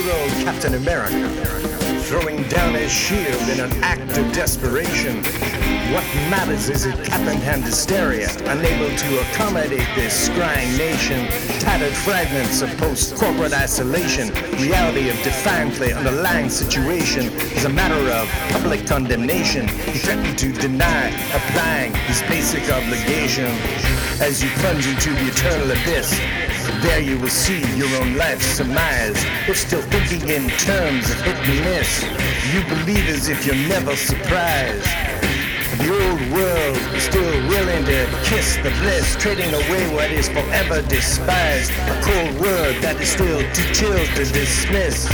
old Captain America, throwing down his shield in an act of desperation. What matters is it Captain hand hysteria, unable to accommodate this scrying nation, tattered fragments of post-corporate isolation, reality of defiantly underlying situation is a matter of public condemnation. He threatened to deny applying his basic obligation as you plunge into the eternal abyss. There you will see your own life's surmise. If still thinking in terms of hit and miss, you believe as if you're never surprised. The old world is still willing to kiss the bliss, trading away what is forever despised. A cold word that is still too chill to dismiss.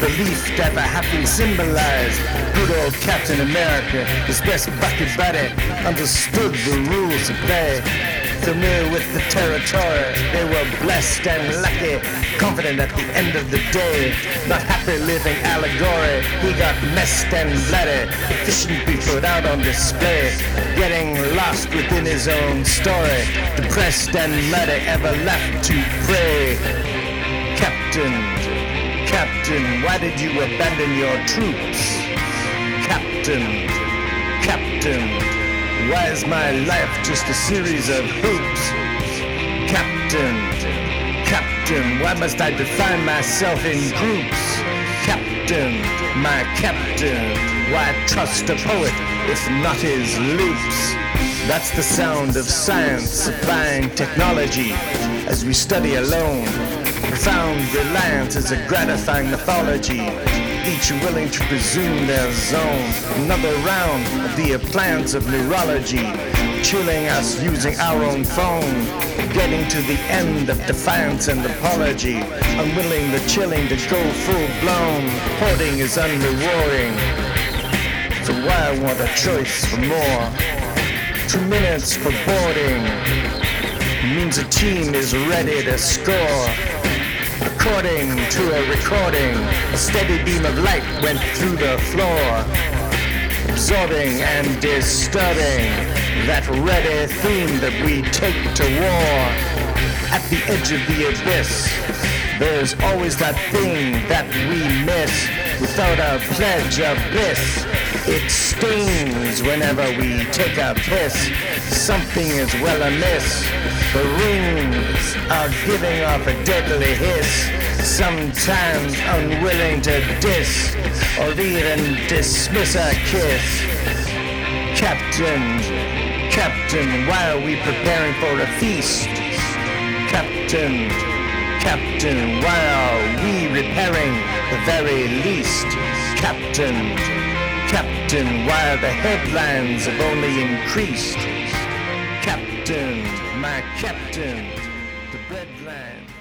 Belief never having symbolized. Good old Captain America, his best bucket buddy, understood the rules of play familiar with the territory. They were blessed and lucky, confident at the end of the day. Not happy living allegory. He got messed and bloody, efficiently put out on display. Getting lost within his own story. Depressed and muddy, ever left to pray. Captain, Captain, why did you abandon your troops? Captain, Captain. Why is my life just a series of hoops? Captain, Captain, why must I define myself in groups? Captain, my captain, why trust a poet if not his loops? That's the sound of science supplying technology as we study alone. Profound reliance is a gratifying mythology each willing to presume their zone. Another round of the appliance of neurology, chilling us using our own phone. Getting to the end of defiance and apology, unwilling the chilling to go full blown. Hoarding is unrewarding. So why I want a choice for more? Two minutes for boarding means a team is ready to score. According to a recording, a steady beam of light went through the floor, absorbing and disturbing that ready theme that we take to war. At the edge of the abyss, there's always that thing that we miss without a pledge of bliss. It stings whenever we take a piss. Something is well amiss. The rings are giving off a deadly hiss. Sometimes unwilling to diss or even dismiss a kiss. Captain, Captain, why are we preparing for a feast? Captain, Captain, why are we repairing the very least? Captain, Captain, why the headlines have only increased? Captain, my captain, the breadline.